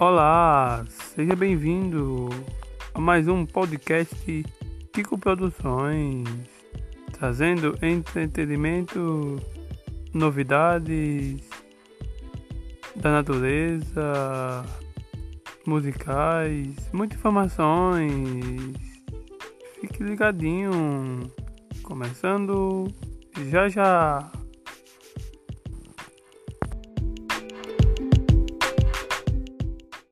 Olá, seja bem-vindo a mais um podcast Kiko Produções, trazendo entretenimento, novidades da natureza, musicais, muitas informações. Fique ligadinho, começando já já.